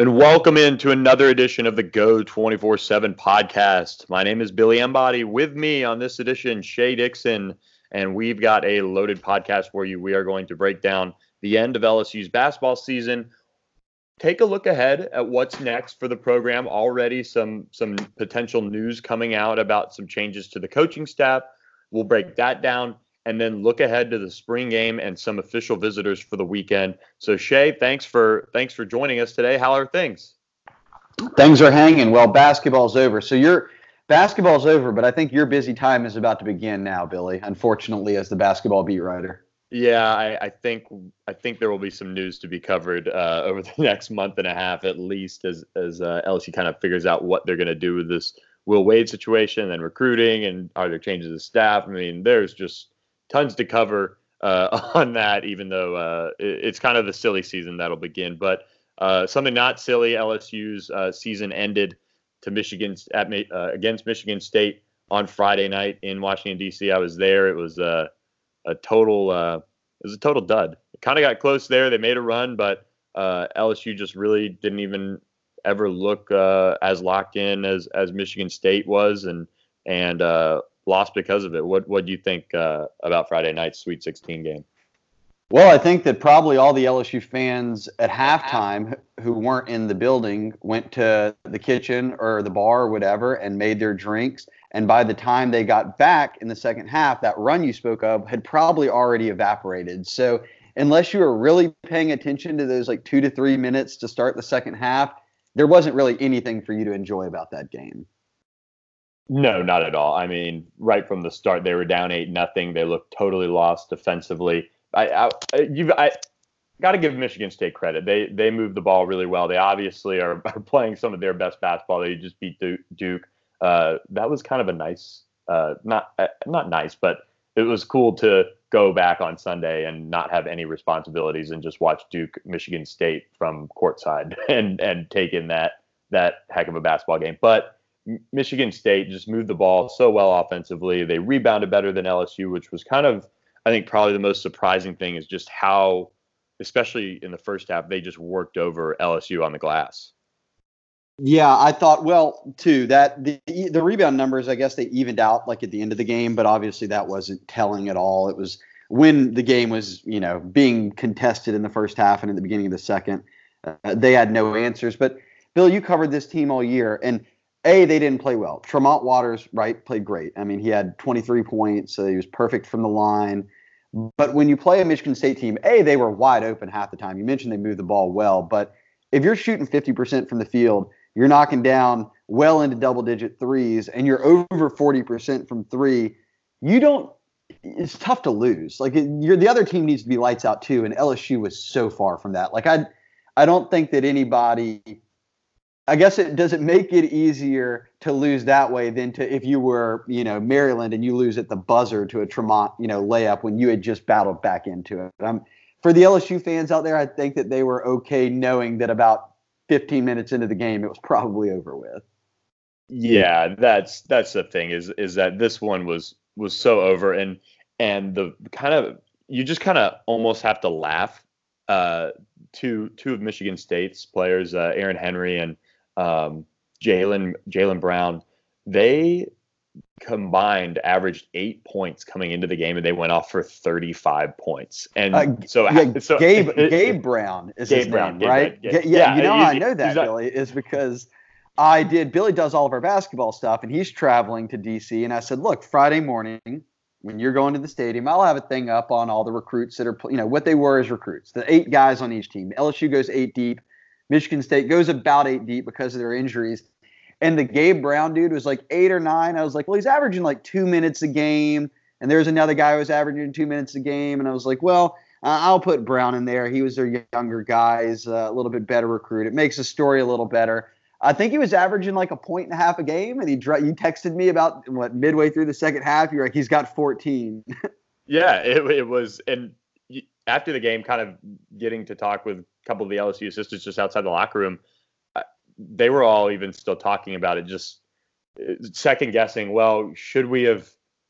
And welcome into another edition of the Geaux 24 7 podcast. My name is Billy Embody. With me on this edition, Shea Dixon. And we've got a loaded podcast for you. We are going to break down the end of LSU's basketball season. Take a look ahead at what's next for the program. Already some some potential news coming out about some changes to the coaching staff. We'll break that down and then look ahead to the spring game and some official visitors for the weekend. So Shea, thanks for thanks for joining us today. How are things? Things are hanging. Well, basketball's over. So your basketball's over, but I think your busy time is about to begin now, Billy. Unfortunately, as the basketball beat writer. Yeah, I, I think I think there will be some news to be covered uh, over the next month and a half at least, as as uh, LSU kind of figures out what they're going to do with this Will Wade situation and recruiting, and are there changes of staff? I mean, there's just tons to cover uh, on that, even though uh, it, it's kind of the silly season that'll begin. But uh, something not silly, LSU's uh, season ended to Michigan at uh, against Michigan State on Friday night in Washington D.C. I was there. It was a total it was a total dud. It kind of got close there. They made a run, but LSU just really didn't even ever look as locked in as as Michigan State was, and and lost because of it. What what do you think uh, about Friday night's Sweet 16 game? Well, I think that probably all the LSU fans at halftime who weren't in the building went to the kitchen or the bar or whatever and made their drinks. And by the time they got back in the second half, that run you spoke of had probably already evaporated. So unless you were really paying attention to those like two to three minutes to start the second half, there wasn't really anything for you to enjoy about that game. No, not at all. I mean, right from the start, they were down eight nothing. They looked totally lost defensively. I, I you've I got to give Michigan State credit. They they moved the ball really well. They obviously are, are playing some of their best basketball. They just beat Duke. Uh, that was kind of a nice, uh, not uh, not nice, but it was cool to go back on Sunday and not have any responsibilities and just watch Duke Michigan State from courtside and and take in that that heck of a basketball game. But Michigan State just moved the ball so well offensively. They rebounded better than LSU, which was kind of, I think, probably the most surprising thing is just how, especially in the first half, they just worked over LSU on the glass. Yeah, I thought well too that the the rebound numbers I guess they evened out like at the end of the game, but obviously that wasn't telling at all. It was when the game was you know being contested in the first half and in the beginning of the second, uh, they had no answers. But Bill, you covered this team all year, and a, they didn't play well. Tremont Waters, right, played great. I mean, he had 23 points, so he was perfect from the line. But when you play a Michigan State team, A, they were wide open half the time. You mentioned they moved the ball well, but if you're shooting 50% from the field, you're knocking down well into double digit threes, and you're over 40% from three, you don't, it's tough to lose. Like, you're, the other team needs to be lights out too, and LSU was so far from that. Like, I, I don't think that anybody I guess it does it make it easier to lose that way than to if you were, you know, Maryland and you lose at the buzzer to a Tremont, you know, layup when you had just battled back into it. Um, for the LSU fans out there, I think that they were okay knowing that about 15 minutes into the game, it was probably over with. Yeah, that's that's the thing is is that this one was was so over and and the kind of you just kind of almost have to laugh. Uh, two two of Michigan State's players, uh, Aaron Henry and um, Jalen Jaylen Brown, they combined averaged eight points coming into the game, and they went off for 35 points. And uh, so, yeah, so Gabe it, Gabe Brown is Gabe his Brown, name, right? yeah, yeah, yeah, you know I know that not, Billy is because I did. Billy does all of our basketball stuff, and he's traveling to DC. And I said, look, Friday morning when you're going to the stadium, I'll have a thing up on all the recruits that are, you know, what they were as recruits. The eight guys on each team. LSU goes eight deep. Michigan State goes about eight deep because of their injuries. And the Gabe Brown dude was like eight or nine. I was like, well, he's averaging like two minutes a game. And there's another guy who was averaging two minutes a game. And I was like, well, uh, I'll put Brown in there. He was their younger guy. He's uh, a little bit better recruit. It makes the story a little better. I think he was averaging like a point and a half a game. And he, you texted me about what midway through the second half. You're like, he's got 14. yeah, it, it was. And after the game, kind of getting to talk with couple of the LSU assistants just outside the locker room, they were all even still talking about it, just uh, second guessing. Well, should we have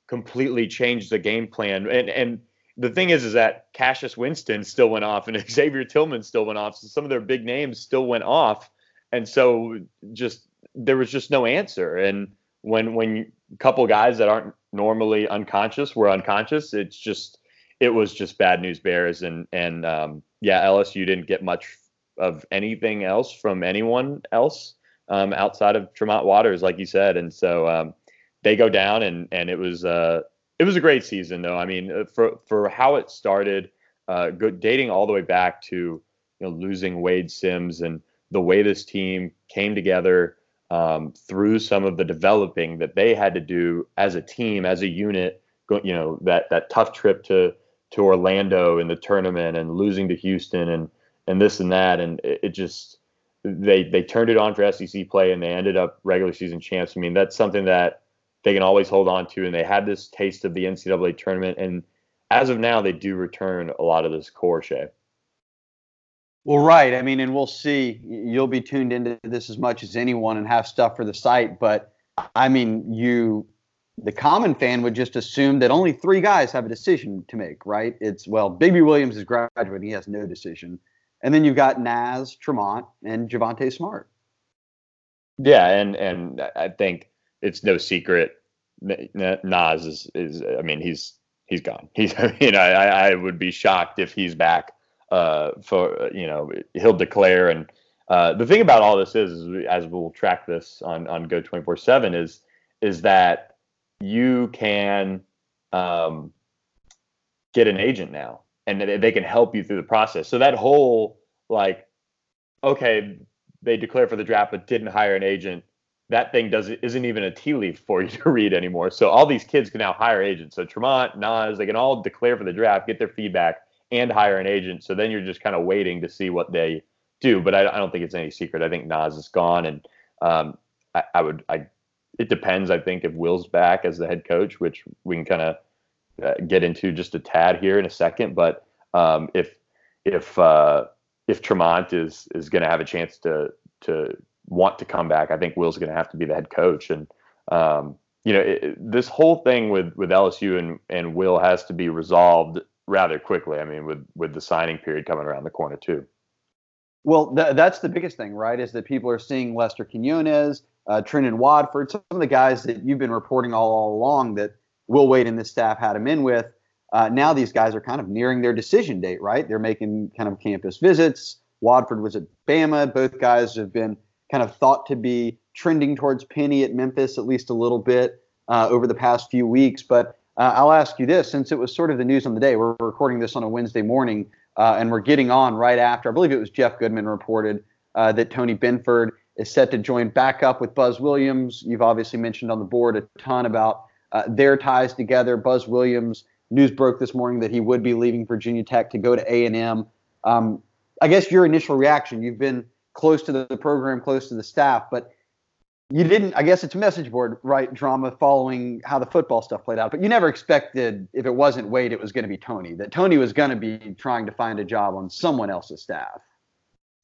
completely changed the game plan? And and the thing is, is that Cassius Winston still went off, and Xavier Tillman still went off. So some of their big names still went off. and so just there was just no answer. And when when a couple guys that aren't normally unconscious were unconscious, it's just it was just bad news bears. And and um, yeah, LSU didn't get much of anything else from anyone else um, outside of Tremont Waters, like you said. And so um, they go down, and and it was uh, it was a great season, though. I mean, uh, for for how it started, uh, go, dating all the way back to you know losing Wayde Sims and the way this team came together um, through some of the developing that they had to do as a team, as a unit. You know that that tough trip to to Orlando in the tournament and losing to Houston and and this and that, and it, it just they they turned it on for SEC play and they ended up regular season champs. I mean, that's something that they can always hold on to, and they had this taste of the NCAA tournament, and as of now, they do return a lot of this core shape. Well, right. I mean, and we'll see. You'll be tuned into this as much as anyone and have stuff for the site. But I mean, you, the common fan would just assume that only three guys have a decision to make, right? It's, well, Bigby Williams is graduating. He has no decision. And then you've got Naz, Tremont, and Javonte Smart. Yeah. And, and I think it's no secret. Naz is, is, I mean, he's, he's gone. He's, you know, I, I would be shocked if he's back uh, for you know he'll declare. And uh, the thing about all this is, is as we'll track this on on Geaux twenty four seven is is that you can um, get an agent now, and they can help you through the process. So that whole like, okay, they declare for the draft but didn't hire an agent. That thing doesn't isn't even a tea leaf for you to read anymore. So all these kids can now hire agents. So Tremont, Naz, they can all declare for the draft, get their feedback, and hire an agent. So then you're just kind of waiting to see what they do. But I, I don't think it's any secret. I think Naz is gone, and um, I, I, would. I it depends. I think if Will's back as the head coach, which we can kind of uh, get into just a tad here in a second. But um, if if uh, if Tremont is is going to have a chance to to want to come back, I think Will's going to have to be the head coach. And um, you know, it, this whole thing with with LSU and and Will has to be resolved rather quickly. I mean, with with the signing period coming around the corner too. Well, th- that's the biggest thing, right? Is that people are seeing Lester Quinones, uh, Trendon Watford, some of the guys that you've been reporting all, all along that Will Wade and this staff had him in with. Uh, now these guys are kind of nearing their decision date, right? They're making kind of campus visits. Wadford was at Bama. Both guys have been kind of thought to be trending towards Penny at Memphis at least a little bit uh, over the past few weeks. But uh, I'll ask you this since it was sort of the news on the day. We're recording this on a Wednesday morning, uh, and we're getting on right after. I believe it was Jeff Goodman reported uh, that Tony Benford is set to join back up with Buzz Williams. You've obviously mentioned on the board a ton about uh, their ties together. Buzz Williams news broke this morning that he would be leaving Virginia Tech to go to A and M. Um, I guess your initial reaction. You've been close to the program, close to the staff, but you didn't i guess it's a message board right drama following how the football stuff played out but you never expected if it wasn't wade it was going to be tony that tony was going to be trying to find a job on someone else's staff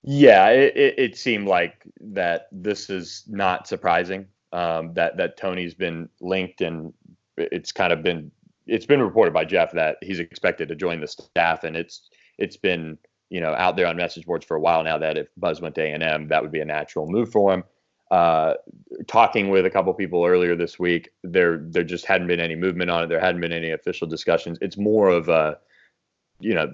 yeah it, it, it seemed like that this is not surprising um, that that tony's been linked and it's kind of been it's been reported by jeff that he's expected to join the staff and it's it's been you know out there on message boards for a while now that if buzz went to a&m that would be a natural move for him uh, talking with a couple people earlier this week, there there just hadn't been any movement on it. There hadn't been any official discussions. It's more of a, you know,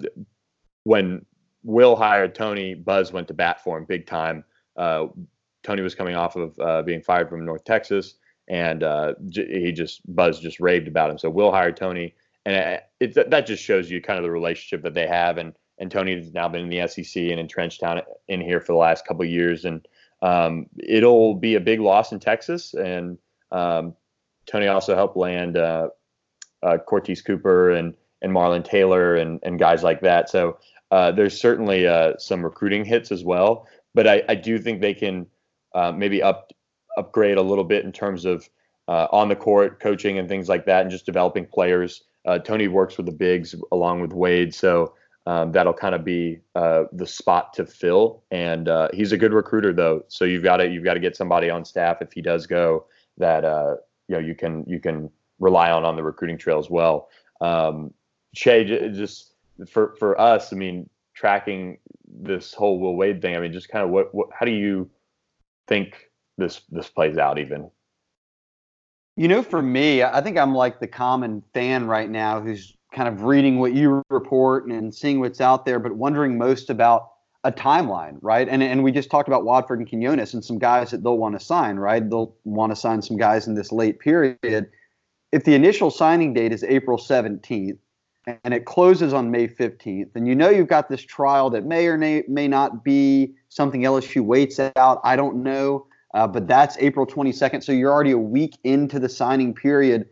when Will hired Tony, Buzz went to bat for him big time. Uh, Tony was coming off of uh, being fired from North Texas, and uh, he just Buzz just raved about him. So Will hired Tony, and it, it, that just shows you kind of the relationship that they have. And and Tony has now been in the SEC and entrenched down in here for the last couple of years, and um, it'll be a big loss in Texas, and um, Tony also helped land uh, uh, Courtese Cooper and and Marlon Taylor and and guys like that. So uh, there's certainly uh, some recruiting hits as well, but I, I do think they can uh, maybe up upgrade a little bit in terms of uh, on the court coaching and things like that, and just developing players. Tony works with the bigs along with Wade, so um, that'll kind of be uh, the spot to fill. And uh, he's a good recruiter, though. So you've got to you've got to get somebody on staff if he does go that uh, you know you can you can rely on on the recruiting trail as well. Um, just for for us, I mean, tracking this whole Will Wade thing. I mean, just kind of what, what how do you think this this plays out even. You know, for me, I think I'm like the common fan right now who's kind of reading what you report and seeing what's out there, but wondering most about a timeline, right? And and we just talked about Watford and Quinones and some guys that they'll want to sign, right? They'll want to sign some guys in this late period. If the initial signing date is April 17th and it closes on May 15th, and you know you've got this trial that may or may, may not be something LSU waits out. I don't know, uh, but that's April 22nd, so you're already a week into the signing period.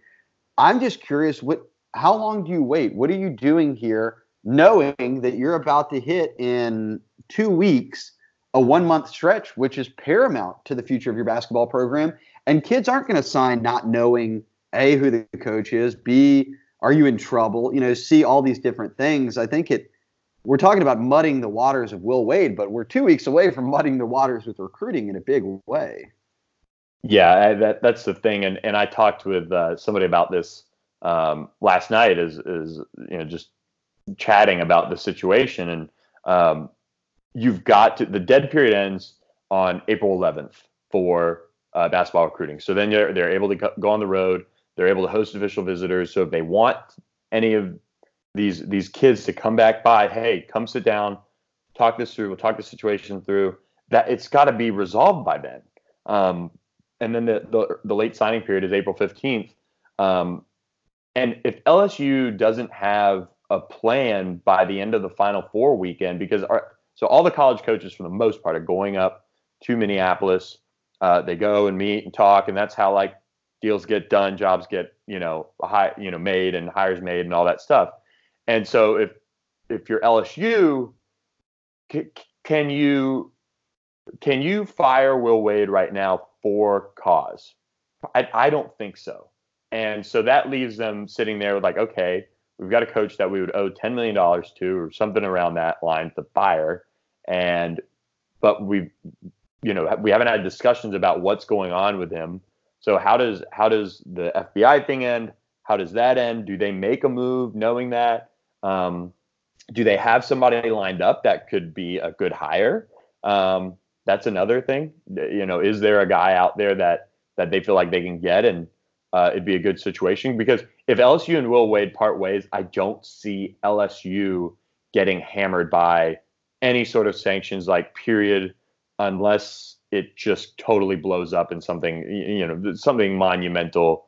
I'm just curious, what? How long do you wait? What are you doing here, knowing that you're about to hit in two weeks a one month stretch, which is paramount to the future of your basketball program. And kids aren't going to sign not knowing A, who the coach is, B, are you in trouble? You know, see all these different things. I think it, we're talking about mudding the waters of Will Wade, but we're two weeks away from mudding the waters with recruiting in a big way. Yeah, that that's the thing, and and I talked with uh, somebody about this um, last night, is is you know just chatting about the situation, and um, you've got to the dead period ends on April 11th for uh, basketball recruiting. So then they're they're able to go on the road. They're able to host official visitors. So if they want any of these these kids to come back by, hey, come sit down, talk this through. We'll talk the situation through. That it's got to be resolved by then. Um, and then the, the, the late signing period is April 15th. Um, and if LSU doesn't have a plan by the end of the Final Four weekend, because our, so all the college coaches, for the most part, are going up to Minneapolis. Uh, they go and meet and talk, and that's how like deals get done, jobs get you know high, you know made, and hires made, and all that stuff. And so if if you're LSU, can you can you fire Will Wade right now for cause? I, I don't think so. And so that leaves them sitting there with like, okay, we've got a coach that we would owe $10 million to or something around that line to fire. And, but we, you know, we haven't had discussions about what's going on with him. So how does, how does the FBI thing end? How does that end? Do they make a move knowing that? Um, do they have somebody lined up that could be a good hire? Um, that's another thing. You know, is there a guy out there that that they feel like they can get and uh, it'd be a good situation? Because if LSU and Will Wade part ways, I don't see LSU getting hammered by any sort of sanctions, like period, unless it just totally blows up and something you know something monumental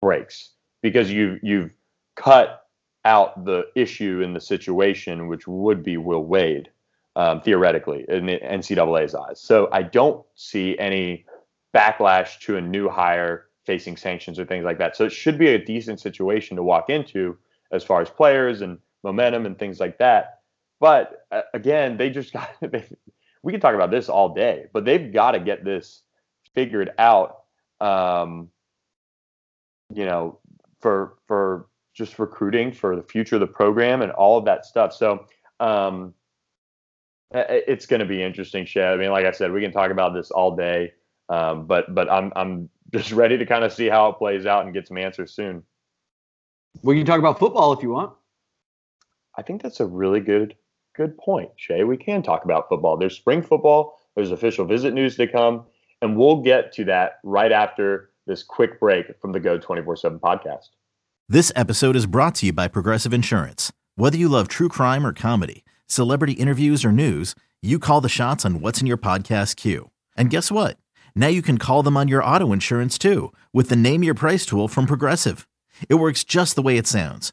breaks because you you've cut out the issue in the situation, which would be Will Wade um, theoretically in the NCAA's eyes. So I don't see any backlash to a new hire facing sanctions or things like that. So it should be a decent situation to walk into as far as players and momentum and things like that. But uh, again, they just got. They, we can talk about this all day, but they've got to get this figured out. Um, you know, for for just recruiting for the future of the program and all of that stuff. So um, it's going to be interesting, Shea. I mean, like I said, we can talk about this all day, um, but but I'm I'm just ready to kind of see how it plays out and get some answers soon. We can talk about football if you want. I think that's a really good good point, Shea. We can talk about football. There's spring football. There's official visit news to come, and we'll get to that right after this quick break from the Geaux 24/7 podcast. This episode is brought to you by Progressive Insurance. Whether you love true crime or comedy, celebrity interviews or news, you call the shots on what's in your podcast queue. And guess what? Now you can call them on your auto insurance too with the Name Your Price tool from Progressive. It works just the way it sounds.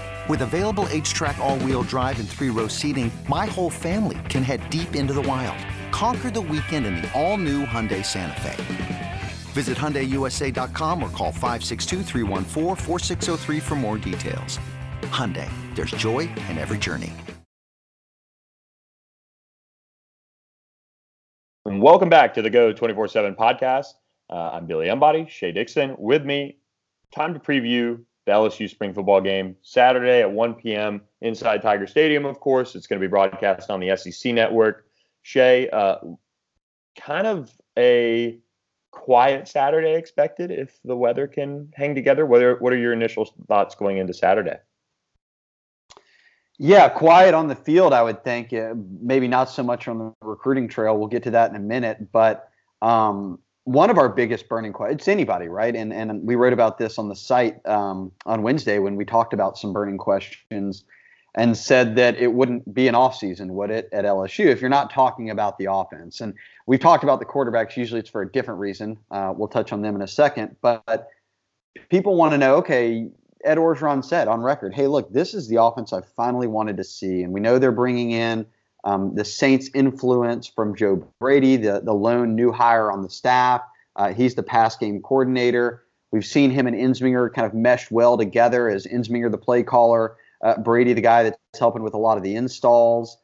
With available HTRAC, all wheel drive, and three row seating, my whole family can head deep into the wild. Conquer the weekend in the all new Hyundai Santa Fe. Visit HyundaiUSA.com or call 562 for more details. Hyundai, there's joy in every journey. And welcome back to the Geaux 24 7 podcast. Uh, I'm Billy Embody, Shea Dixon. With me, time to preview the LSU spring football game Saturday at 1 p.m. inside Tiger Stadium, of course. It's going to be broadcast on the SEC network. Shea, uh, kind of a quiet Saturday expected if the weather can hang together. What are, what are your initial thoughts going into Saturday? Yeah, quiet on the field, I would think. maybe not so much on the recruiting trail. We'll get to that in a minute. But um, one of our biggest burning questions, it's anybody, right? And, and we wrote about this on the site um, on Wednesday when we talked about some burning questions and said that it wouldn't be an offseason, would it, at LSU, if you're not talking about the offense. And we've talked about the quarterbacks. Usually it's for a different reason. Uh, we'll touch on them in a second. But people want to know okay, Ed Orgeron said on record, hey, look, this is the offense I finally wanted to see. And we know they're bringing in um, the Saints' influence from Joe Brady, the, the lone new hire on the staff. Uh, he's the pass game coordinator. We've seen him and Ensminger kind of mesh well together as Ensminger, the play caller, uh, Brady, the guy that's helping with a lot of the installs.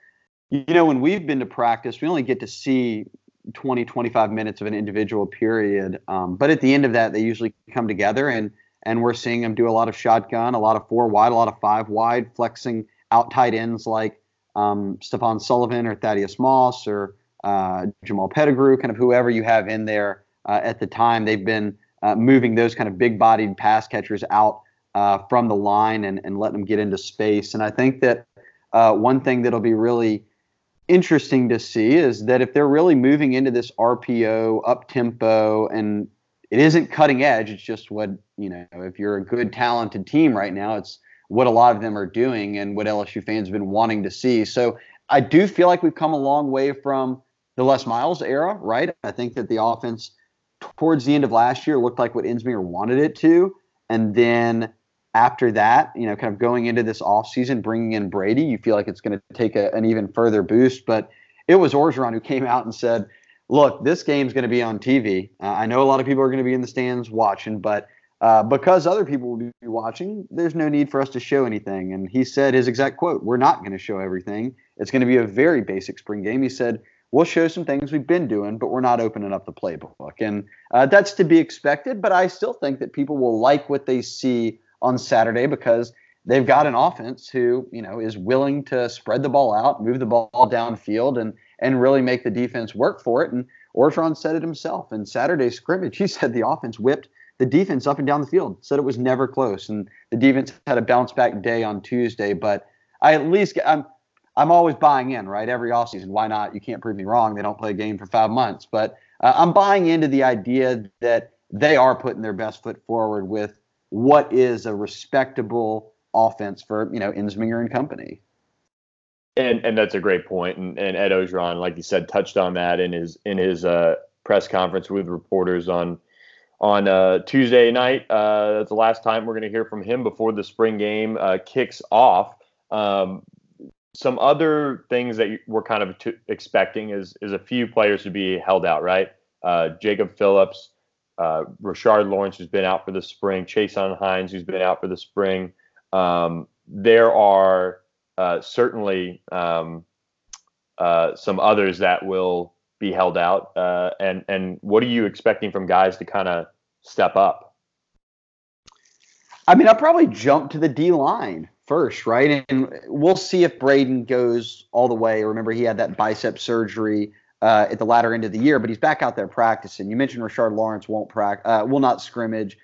You know, when we've been to practice, we only get to see 20, 25 minutes of an individual period. Um, but at the end of that, they usually come together and – and we're seeing them do a lot of shotgun, a lot of four wide, a lot of five wide, flexing out tight ends like um, Stephen Sullivan or Thaddeus Moss or uh, Jamal Pettigrew, kind of whoever you have in there uh, at the time. They've been uh, moving those kind of big bodied pass catchers out uh, from the line and, and letting them get into space. And I think that uh, one thing that'll be really interesting to see is that if they're really moving into this RPO up tempo and it isn't cutting edge. It's just what you know. If you're a good, talented team right now, it's what a lot of them are doing and what LSU fans have been wanting to see. So I do feel like we've come a long way from the Les Miles era, right? I think that the offense towards the end of last year looked like what Ensminger wanted it to, and then after that, you know, kind of going into this offseason, bringing in Brady, you feel like it's going to take a, an even further boost. But it was Orgeron who came out and said, look, this game's going to be on TV. Uh, I know a lot of people are going to be in the stands watching, but uh, because other people will be watching, there's no need for us to show anything. And he said his exact quote We're not going to show everything. It's going to be a very basic spring game. He said, We'll show some things we've been doing, but we're not opening up the playbook. And uh, that's to be expected, but I still think that people will like what they see on Saturday because they've got an offense who, you know, is willing to spread the ball out, move the ball downfield, and and really make the defense work for it. And Orgeron said it himself in Saturday's scrimmage. He said the offense whipped the defense up and down the field. Said it was never close, and the defense had a bounce back day on Tuesday. But I at least I'm I'm always buying in, right? Every offseason. Why not? You can't prove me wrong. They don't play a game for five months, but uh, I'm buying into the idea that they are putting their best foot forward with what is a respectable offense for you know Ensminger and company. And and that's a great point. And, and Ed Orgeron, like you said, touched on that in his in his uh, press conference with reporters on on uh, Tuesday night. Uh, that's the last time we're going to hear from him before the spring game uh, kicks off. Um, some other things that we're kind of t- expecting is is a few players to be held out, right? Uh, Jacob Phillips, uh, Rashard Lawrence, who's been out for the spring, Chasen Hines, who's been out for the spring. Um, there are uh, certainly um, some others that will be held out. Uh, and and what are you expecting from guys to kind of step up? I mean, I'll probably jump to the D line first, right? And we'll see if Braden goes all the way. Remember, he had that bicep surgery uh, at the latter end of the year, but he's back out there practicing. You mentioned Rashard Lawrence won't practice, uh, will not scrimmage.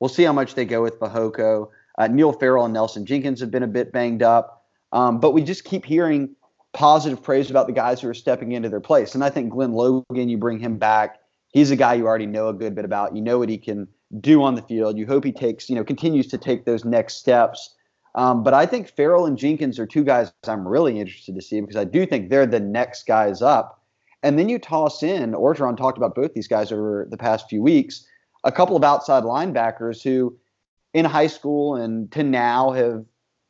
We'll see how much they go with Fehoko. Uh, Neil Farrell and Nelson Jenkins have been a bit banged up. Um, but we just keep hearing positive praise about the guys who are stepping into their place. And I think Glen Logan, you bring him back. He's a guy you already know a good bit about. You know what he can do on the field. You hope he takes, you know, continues to take those next steps. Um, but I think Farrell and Jenkins are two guys I'm really interested to see because I do think they're the next guys up. And then you toss in, Orgeron talked about both these guys over the past few weeks, a couple of outside linebackers who in high school and to now have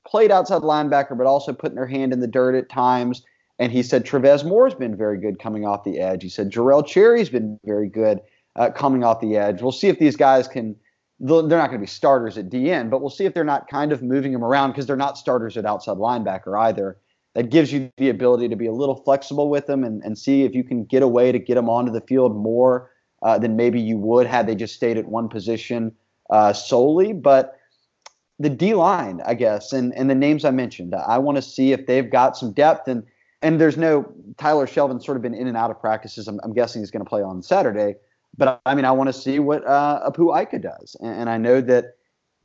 played outside linebacker, but also putting their hand in the dirt at times. And he said Travez Moore's been very good coming off the edge. He said Jarrell Cherry's been very good uh, coming off the edge. We'll see if these guys can. They're not going to be starters at DN, but we'll see if they're not kind of moving them around because they're not starters at outside linebacker either. that gives you the ability to be a little flexible with them and, and see if you can get a way to get them onto the field more uh, than maybe you would had they just stayed at one position uh, solely. But the D line, I guess, and, and the names I mentioned, I want to see if they've got some depth. And and there's no Tyler Shelvin sort of been in and out of practices. I'm, I'm guessing he's going to play on Saturday. But I mean, I want to see what uh, Apu Ika does. And, and I know that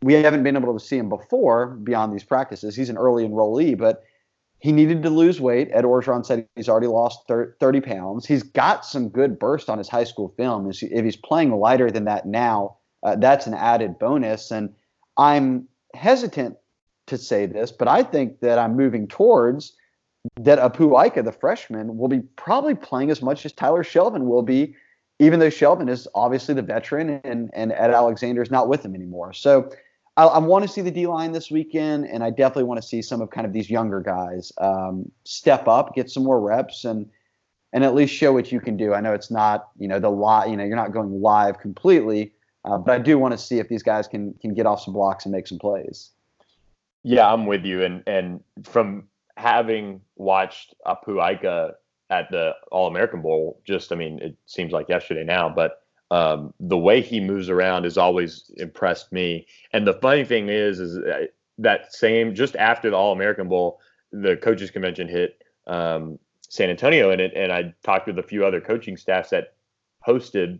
we haven't been able to see him before beyond these practices. He's an early enrollee, but he needed to lose weight. Ed Orgeron said he's already lost 30 pounds. He's got some good burst on his high school film. If he's playing lighter than that now, uh, that's an added bonus. And I'm hesitant to say this, but I think that I'm moving towards that Apu Ika, the freshman, will be probably playing as much as Tyler Shelvin will be, even though Shelvin is obviously the veteran and, and Ed Alexander is not with him anymore. So I, I want to see the D line this weekend, and I definitely want to see some of kind of these younger guys um, step up, get some more reps, and and at least show what you can do. I know it's not you know the live, you know you're not going live completely, uh, but I do want to see if these guys can can get off some blocks and make some plays. Yeah, I'm with you, and and from having watched Apu Ika at the All American Bowl, just I mean, it seems like yesterday now, but um, the way he moves around has always impressed me. And the funny thing is, is that same just after the All American Bowl, the coaches convention hit um, San Antonio, and it, and I talked with a few other coaching staffs that hosted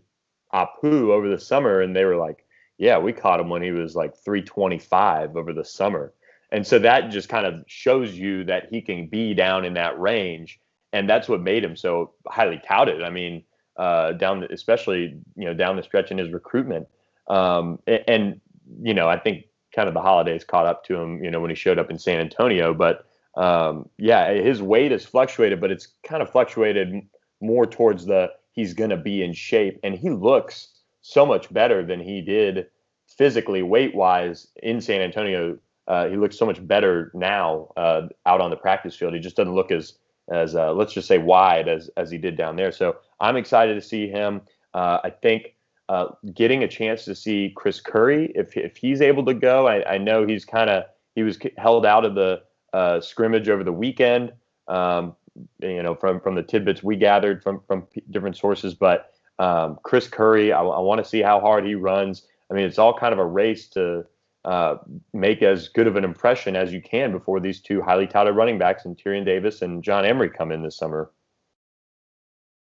Apu over the summer, and they were like, "Yeah, we caught him when he was like 325 over the summer." And so that just kind of shows you that he can be down in that range, and that's what made him so highly touted. I mean, uh, down, especially you know down the stretch in his recruitment. Um, and, and, you know, I think kind of the holidays caught up to him. You know, when he showed up in San Antonio, but um, yeah, his weight has fluctuated, but it's kind of fluctuated more towards the he's going to be in shape, and he looks so much better than he did physically, weight wise, in San Antonio. Uh, he looks so much better now uh, out on the practice field. He just doesn't look as as uh, let's just say wide as as he did down there. So I'm excited to see him. Uh, I think uh, getting a chance to see Chris Curry, if if he's able to go, I, I know he's kind of he was held out of the uh, scrimmage over the weekend. Um, you know, from from the tidbits we gathered from from different sources, but um, Chris Curry, I, I want to see how hard he runs. I mean, it's all kind of a race to uh, make as good of an impression as you can before these two highly touted running backs and Tyrion Davis and John Emery come in this summer.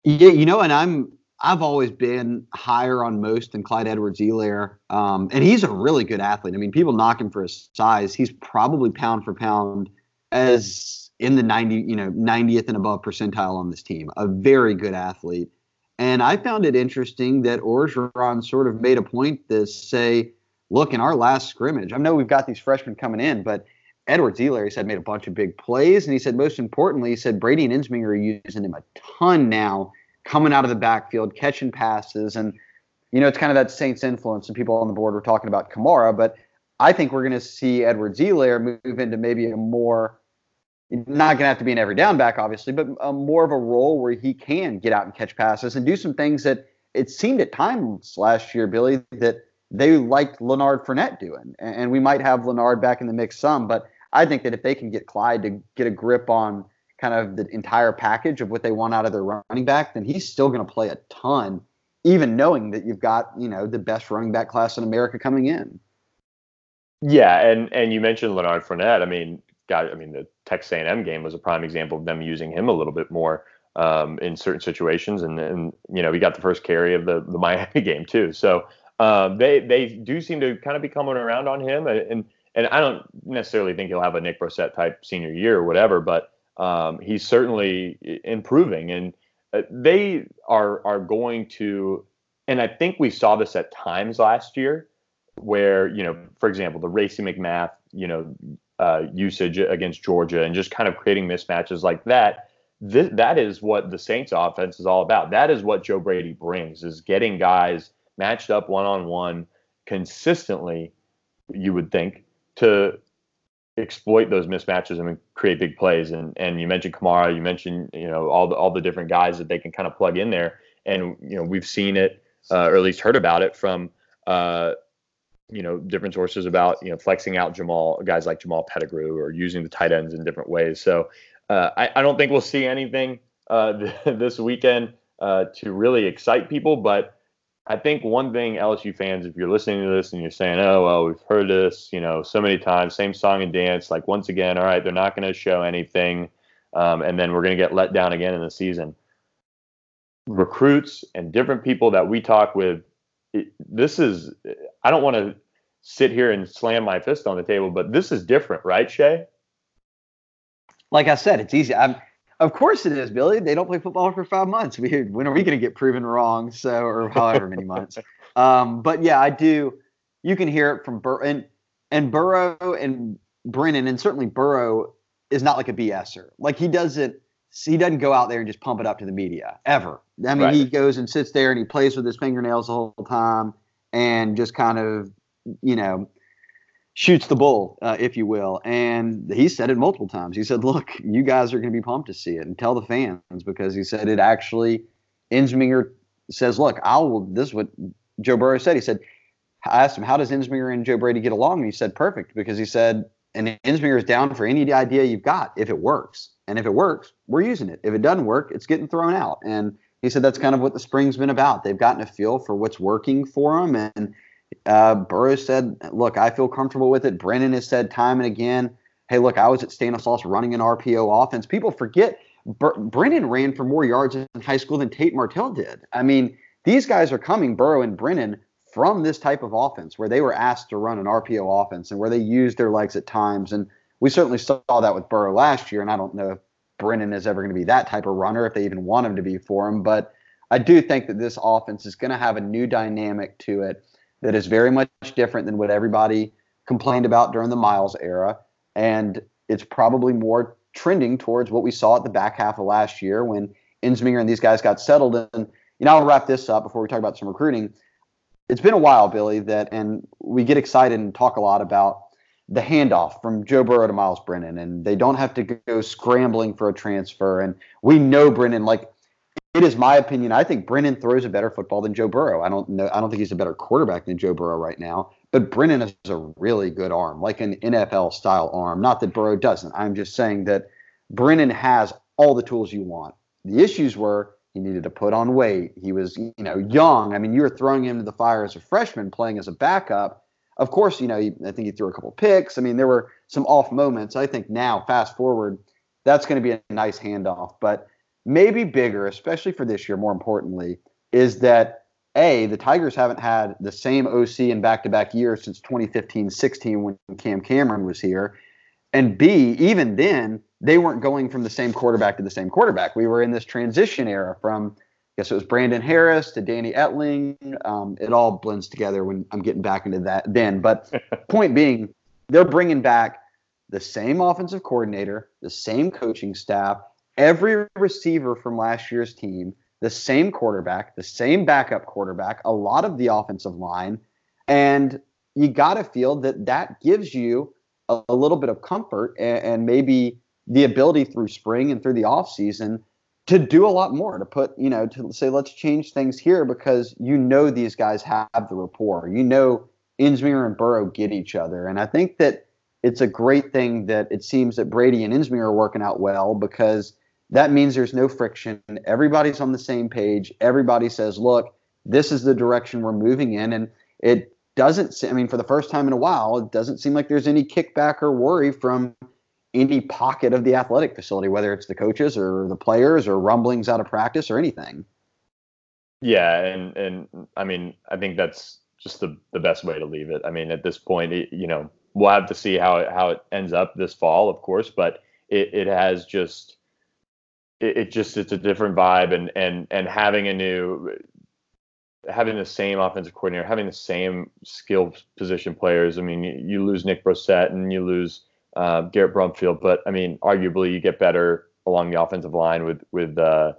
Yeah, you know, and I'm I've always been higher on most than Clyde Edwards-Helaire. Um, and he's a really good athlete. I mean, people knock him for his size. He's probably pound for pound as in the 90, you know, 90th and above percentile on this team. A very good athlete. And I found it interesting that Orgeron sort of made a point to say, look, in our last scrimmage, I know we've got these freshmen coming in, but Edwards-Helaire, he said, made a bunch of big plays. And he said, most importantly, he said Brady and Ensminger are using him a ton now, coming out of the backfield, catching passes. And, you know, it's kind of that Saints influence. And people on the board were talking about Kamara, but I think we're going to see Edwards-Helaire move into maybe a more, not going to have to be an every down back, obviously, but a more of a role where he can get out and catch passes and do some things that it seemed at times last year, Billy, that they liked Lanard Fournette doing. And we might have Lanard back in the mix some, but I think that if they can get Clyde to get a grip on kind of the entire package of what they want out of their running back, then he's still going to play a ton, even knowing that you've got, you know, the best running back class in America coming in. Yeah, and and you mentioned Lanard Fournette. I mean, God, I mean the Texas A&M game was a prime example of them using him a little bit more um, in certain situations, and and you know he got the first carry of the the Miami game too. So um, they they do seem to kind of be coming around on him, and and I don't necessarily think he'll have a Nick Brossette type senior year or whatever, but um, he's certainly improving, and uh, they are are going to, and I think we saw this at times last year, where you know, for example, the Racey McMath, you know, uh, usage against Georgia, and just kind of creating mismatches like that. This, that is what the Saints offense is all about. That is what Joe Brady brings is getting guys matched up one on one consistently, you would think, to exploit those mismatches and create big plays. And and you mentioned Kamara, you mentioned you know all the all the different guys that they can kind of plug in there. And you know we've seen it, uh, or at least heard about it from uh, you know different sources about you know flexing out Jamal guys like Jamal Pettigrew or using the tight ends in different ways. So uh, I, I don't think we'll see anything uh, this weekend uh, to really excite people, but I think one thing LSU fans, if you're listening to this and you're saying, "Oh, well, we've heard this, you know, so many times, same song and dance," like once again, all right, they're not going to show anything, um, and then we're going to get let down again in the season. Recruits and different people that we talk with, it, this is. I don't want to sit here and slam my fist on the table, but this is different, right, Shea? Like I said, it's easy. I'm of course it is, Billy. They don't play football for five months. We, when are we going to get proven wrong? So, or however many months. Um, but yeah, I do. You can hear it from Bur and and Burrow and Brennan, and certainly Burrow is not like a BSer. Like he doesn't he doesn't go out there and just pump it up to the media ever. I mean, right. he goes and sits there and he plays with his fingernails the whole time and just kind of you know shoots the bull, uh, if you will. And he said it multiple times. He said, "Look, you guys are going to be pumped to see it, and tell the fans because he said it actually." Ensminger says, "Look, I'll." This is what Joe Burrow said. He said, "I asked him how does Ensminger and Joe Brady get along," and he said, "Perfect," because he said, "And Ensminger is down for any idea you've got if it works, and if it works, we're using it. If it doesn't work, it's getting thrown out." And he said that's kind of what the spring's been about. They've gotten a feel for what's working for them, and uh, Burrow said, "Look, I feel comfortable with it." Brennan has said time and again, "Hey, look, I was at Stanislaus running an RPO offense." People forget Br- Brennan ran for more yards in high school than Tate Martell did. I mean, these guys are coming, Burrow and Brennan, from this type of offense where they were asked to run an RPO offense and where they used their legs at times. And we certainly saw that with Burrow last year. And I don't know if Brennan is ever going to be that type of runner if they even want him to be for him. But I do think that this offense is going to have a new dynamic to it that is very much different than what everybody complained about during the Miles era. And it's probably more trending towards what we saw at the back half of last year when Ensminger and these guys got settled. And, you know, I'll wrap this up before we talk about some recruiting. It's been a while, Billy, that, and we get excited and talk a lot about the handoff from Joe Burrow to Myles Brennan, and they don't have to go scrambling for a transfer. And we know Brennan, like it is my opinion. I think Brennan throws a better football than Joe Burrow. I don't know. I don't think he's a better quarterback than Joe Burrow right now. But Brennan has a really good arm, like an NFL style arm. Not that Burrow doesn't. I'm just saying that Brennan has all the tools you want. The issues were he needed to put on weight. He was, you know, young. I mean, you were throwing him to the fire as a freshman, playing as a backup. Of course, you know, I think he threw a couple picks. I mean, there were some off moments. I think now, fast forward, that's going to be a nice handoff. But maybe bigger, especially for this year, more importantly, is that A, the Tigers haven't had the same OC in back to back years since 2015 16 when Cam Cameron was here. And B, even then, they weren't going from the same quarterback to the same quarterback. We were in this transition era from, guess it was Brandon Harris to Danny Etling. Um, it all blends together when I'm getting back into that then. But point being, they're bringing back the same offensive coordinator, the same coaching staff, every receiver from last year's team, the same quarterback, the same backup quarterback, a lot of the offensive line, and you got to feel that that gives you a, a little bit of comfort and, and, maybe the ability through spring and through the off season to do a lot more to put you know to say let's change things here because you know these guys have the rapport you know Ensminger and Burrow get each other and I think that it's a great thing that it seems that Brady and Ensminger are working out well because that means there's no friction. Everybody's on the same page. Everybody says, look, this is the direction we're moving in. And it doesn't, I mean, for the first time in a while, it doesn't seem like there's any kickback or worry from any pocket of the athletic facility, whether it's the coaches or the players or rumblings out of practice or anything. Yeah. And, and I mean, I think that's just the, the best way to leave it. I mean, at this point, it, you know, we'll have to see how it, how it ends up this fall, of course, but it, it has just, it, it just it's a different vibe and and and having a new having the same offensive coordinator, having the same skill position players. I mean, you, you lose Nick Brossette and you lose uh, Garrett Brumfield, but I mean, arguably you get better along the offensive line with with uh,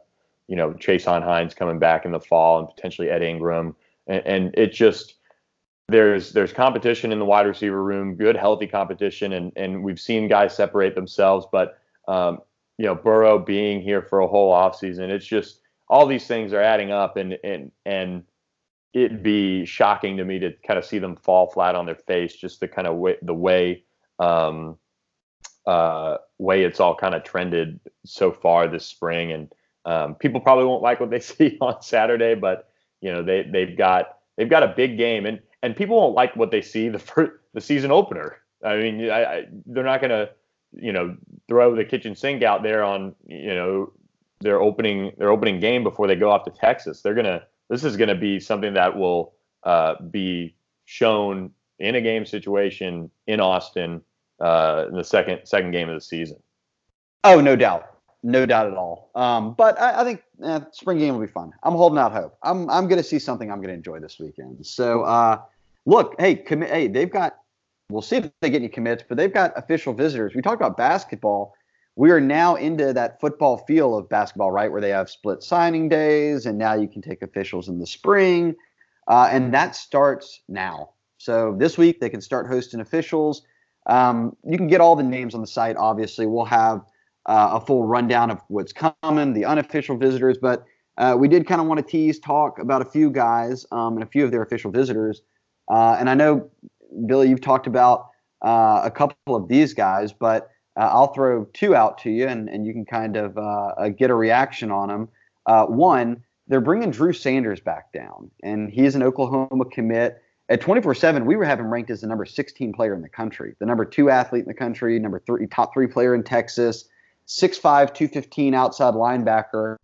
you know Chasen Hines coming back in the fall and potentially Ed Ingram, and, and it just there's there's competition in the wide receiver room, good healthy competition, and and we've seen guys separate themselves, but um, you know Burrow being here for a whole offseason. It's just all these things are adding up, and and and it'd be shocking to me to kind of see them fall flat on their face. Just the kind of way the way um, uh, way it's all kind of trended so far this spring, and um, people probably won't like what they see on Saturday, but you know they they've got they've got a big game, and and people won't like what they see the first, the season opener. I mean, I, I, they're not to you know throw the kitchen sink out there on you know their opening their opening game before they go off to Texas. They're gonna this is gonna be something that will uh, be shown in a game situation in Austin uh, in the second second game of the season. Oh, no doubt, no doubt at all. Um, but I, I think eh, spring game will be fun. I'm holding out hope. I'm I'm going to see something I'm going to enjoy this weekend. So uh, look, hey, commit. Hey, they've got. We'll see if they get any commits, but they've got official visitors. We talked about basketball. We are now into that football feel of basketball, right? Where they have split signing days, and now you can take officials in the spring, uh, and that starts now. So this week they can start hosting officials. Um, you can get all the names on the site. Obviously, we'll have uh, a full rundown of what's coming, the unofficial visitors, but uh, we did kind of want to tease talk about a few guys um, and a few of their official visitors. Uh, and I know, Billy, you've talked about uh, a couple of these guys, but uh, I'll throw two out to you, and, and you can kind of uh, get a reaction on them. one, they're bringing Drew Sanders back down, and he's an Oklahoma commit at 24/7, we were having ranked as the number 16 player in the country, the number two athlete in the country, number three, top three player in Texas, 6'5", 215 outside linebacker,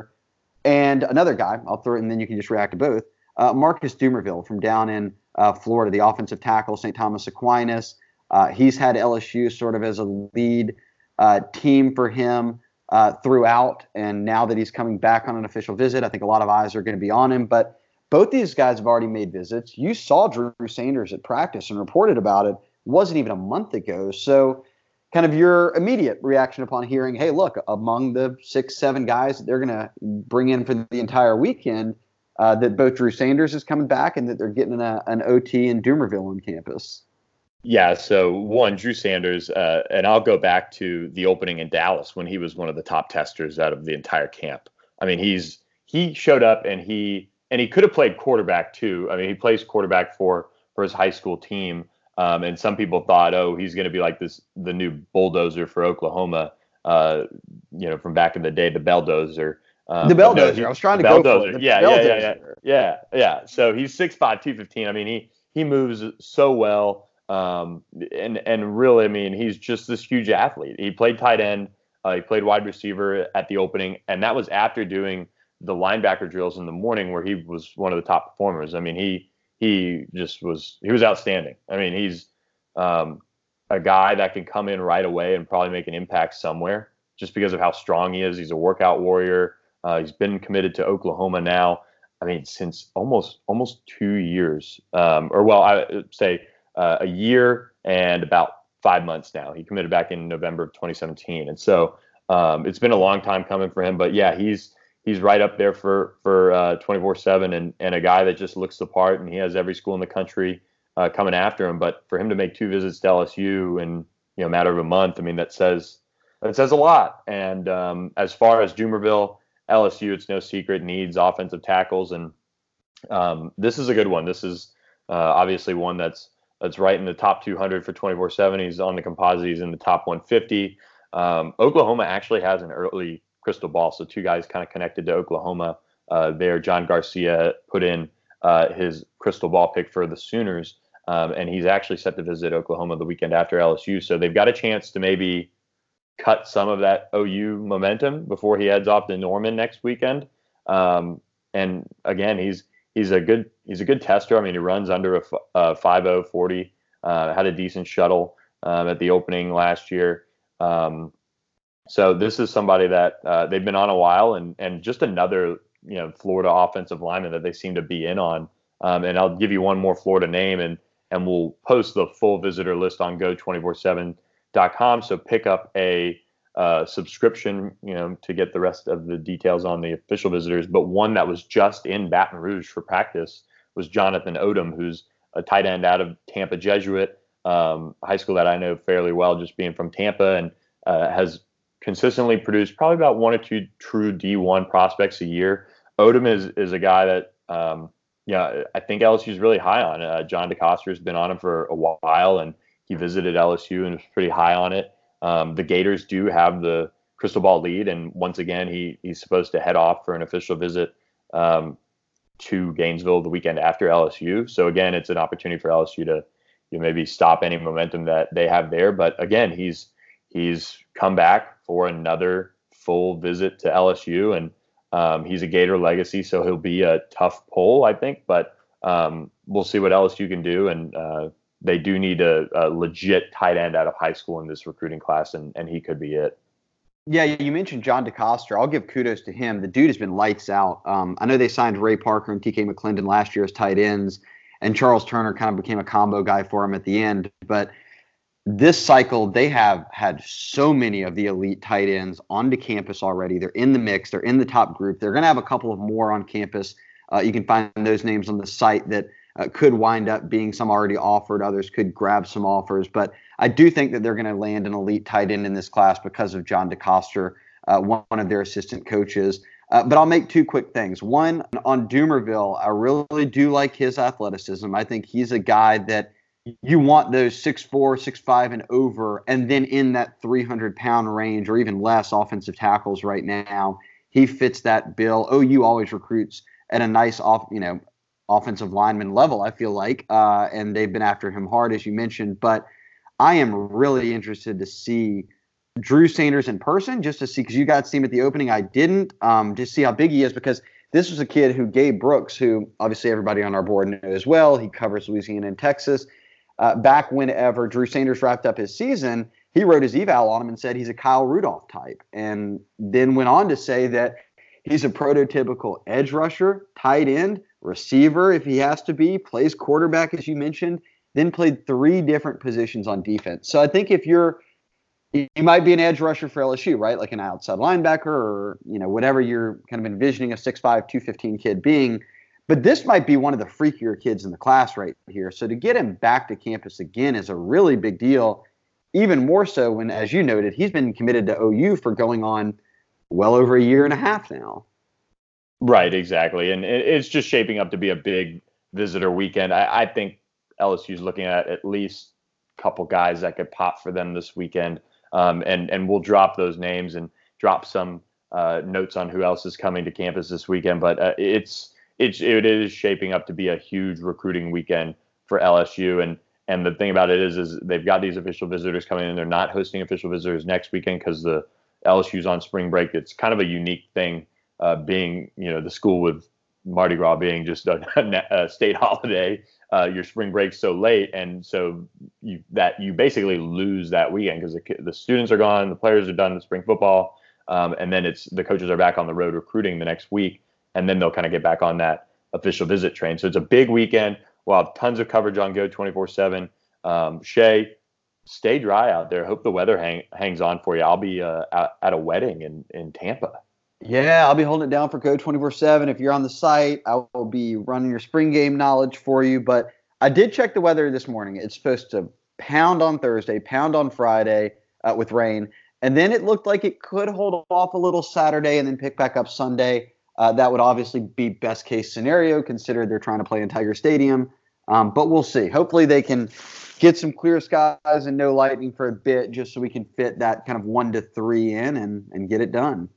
and another guy. I'll throw it, and then you can just react to both. Uh, Marcus Dumervil from down in uh, Florida, the offensive tackle, St. Thomas Aquinas. Uh, he's had LSU sort of as a lead uh, team for him uh, throughout, and now that he's coming back on an official visit, I think a lot of eyes are going to be on him. But both these guys have already made visits. You saw Drew Sanders at practice and reported about it. wasn't even a month ago. So, kind of your immediate reaction upon hearing, hey, look, among the six, seven guys that they're going to bring in for the entire weekend, uh, that both Drew Sanders is coming back and that they're getting a, an OT in Dumervil on campus. Yeah, so one, Drew Sanders, uh, and I'll go back to the opening in Dallas when he was one of the top testers out of the entire camp. I mean, he's he showed up and he and he could have played quarterback too. I mean, he plays quarterback for for his high school team. Um, and some people thought, oh, he's going to be like this, the new bulldozer for Oklahoma. Uh, you know, from back in the day, the belldozer. Um, the belldozer. No, he, I was trying to go for it. Yeah, yeah, yeah, yeah, yeah, yeah. So he's 6'5", 215. I mean, he he moves so well. Um, and and really, I mean, he's just this huge athlete. He played tight end. Uh, he played wide receiver at the opening, and that was after doing the linebacker drills in the morning where he was one of the top performers. I mean, he he just was he was outstanding. I mean, he's um, a guy that can come in right away and probably make an impact somewhere just because of how strong he is. He's a workout warrior. Uh, he's been committed to Oklahoma now. I mean, since almost almost two years, um, or well, I say uh, a year and about five months now. He committed back in November of 2017, and so um, it's been a long time coming for him. But yeah, he's he's right up there for for 24 uh, and and a guy that just looks the part and he has every school in the country uh, coming after him. But for him to make two visits to LSU in you know a matter of a month, I mean that says that says a lot. And um, as far as Dumervil, LSU, it's no secret needs offensive tackles, and um, this is a good one. This is uh, obviously one that's that's right in the top 200 for 24/7. He's on the composite. He's in the top 150. Um, Oklahoma actually has an early crystal ball. So two guys kind of connected to Oklahoma uh, there. John Garcia put in uh, his crystal ball pick for the Sooners, um, and he's actually set to visit Oklahoma the weekend after LSU. So they've got a chance to maybe cut some of that OU momentum before he heads off to Norman next weekend. Um, and again, he's he's a good he's a good tester. I mean, he runs under a, a 50 40. Uh, had a decent shuttle um, at the opening last year. Um, so this is somebody that uh, they've been on a while, and and just another you know Florida offensive lineman that they seem to be in on. Um, and I'll give you one more Florida name, and and we'll post the full visitor list on go247.com. So pick up a uh, subscription, you know, to get the rest of the details on the official visitors. But one that was just in Baton Rouge for practice was Jonathan Odom, who's a tight end out of Tampa Jesuit um, high school that I know fairly well, just being from Tampa, and uh, has consistently produced probably about one or two true D1 prospects a year. Odom is is a guy that um, yeah I think LSU is really high on. Uh, John DeCoster has been on him for a while, and he visited LSU and was pretty high on it. Um, the Gators do have the crystal ball lead, and once again, he he's supposed to head off for an official visit um, to Gainesville the weekend after LSU. So again, it's an opportunity for LSU to you know, maybe stop any momentum that they have there. But again, he's he's come back for another full visit to LSU, and um, he's a Gator legacy, so he'll be a tough pull, I think. But um, we'll see what LSU can do, and uh, they do need a, a, legit tight end out of high school in this recruiting class, and, and he could be it. Yeah, you mentioned John DeCoster. I'll give kudos to him. The dude has been lights out. Um, I know they signed Ray Parker and TK McLendon last year as tight ends, and Charles Turner kind of became a combo guy for him at the end. But this cycle, they have had so many of the elite tight ends onto campus already. They're in the mix. They're in the top group. They're going to have a couple of more on campus. Uh, you can find those names on the site that uh, could wind up being some already offered. Others could grab some offers, but I do think that they're going to land an elite tight end in this class because of John DeCoster, uh, one, of their assistant coaches. Uh, but I'll make two quick things. One, on Dumervil, I really do like his athleticism. I think he's a guy that you want those six four, six five, and over, and then in that 300 pound range or even less offensive tackles right now. He fits that bill. OU always recruits at a nice off, you know, offensive lineman level. I feel like, uh, and they've been after him hard, as you mentioned. But I am really interested to see Drew Sanders in person, just to see because you got to see him at the opening. I didn't, um, to see how big he is because this was a kid who Gabe Brooks, who obviously everybody on our board knows well. He covers Louisiana and Texas. Uh, back whenever Drew Sanders wrapped up his season, he wrote his eval on him and said he's a Kyle Rudolph type, and then went on to say that he's a prototypical edge rusher, tight end, receiver if he has to be, plays quarterback as you mentioned, then played three different positions on defense. So I think if you're you might be an edge rusher for LSU, right? Like an outside linebacker or, you know, whatever you're kind of envisioning a 6'5, 215 kid being. But this might be one of the freakier kids in the class right here. So to get him back to campus again is a really big deal. Even more so when, as you noted, he's been committed to OU for going on well over a year and a half now. Right, exactly. And it's just shaping up to be a big visitor weekend. I, I think LSU's looking at at least a couple guys that could pop for them this weekend. Um, and, and we'll drop those names and drop some uh, notes on who else is coming to campus this weekend. But uh, it's, it's, it is shaping up to be a huge recruiting weekend for LSU. And, and the thing about it is, is they've got these official visitors coming in. They're not hosting official visitors next weekend because the LSU's on spring break. It's kind of a unique thing uh, being you know the school with Mardi Gras being just a, a state holiday, uh, your spring break so late, and so you that you basically lose that weekend because the, the students are gone, the players are done with spring football, um, and then it's the coaches are back on the road recruiting the next week, and then they'll kind of get back on that official visit train. So it's a big weekend. We'll have tons of coverage on Go 24 7. Um, Shea, stay dry out there. Hope the weather hang, hangs on for you. I'll be uh, at a wedding in, in Tampa. Yeah, I'll be holding it down for Go 24 7. If you're on the site, I will be running your spring game knowledge for you. But I did check the weather this morning. It's supposed to pound on Thursday, pound on Friday uh, with rain. And then it looked like it could hold off a little Saturday and then pick back up Sunday. Uh, that would obviously be best case scenario, considered they're trying to play in Tiger Stadium. Um, but we'll see. Hopefully, they can get some clear skies and no lightning for a bit, just so we can fit that kind of one to three in and, and get it done.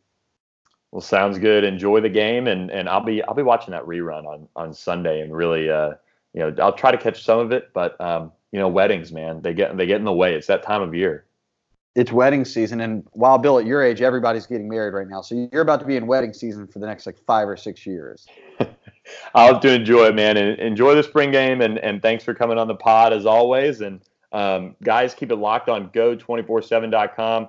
Well, sounds good. Enjoy the game, and and I'll be I'll be watching that rerun on on Sunday, and really, uh, you know, I'll try to catch some of it. But um, you know, weddings, man, they get they get in the way. It's that time of year. It's wedding season, and while Bill, at your age, everybody's getting married right now. So you're about to be in wedding season for the next like five or six years. I'll have to enjoy it, man, and enjoy the spring game. And and thanks for coming on the pod as always. And um, guys, keep it locked on go247.com.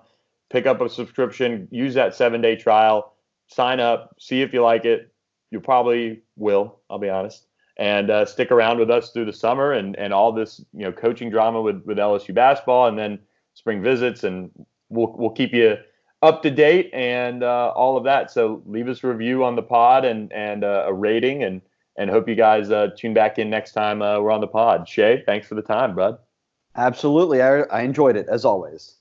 Pick up a subscription. Use that seven day trial sign up, see if you like it. You probably will. I'll be honest, and uh, stick around with us through the summer and and all this you know coaching drama with with LSU basketball, and then spring visits, and we'll we'll keep you up to date and uh, all of that. So leave us a review on the pod and and uh, a rating, and and hope you guys uh, tune back in next time uh, we're on the pod. Shea, thanks for the time, bud. Absolutely, I, I enjoyed it as always.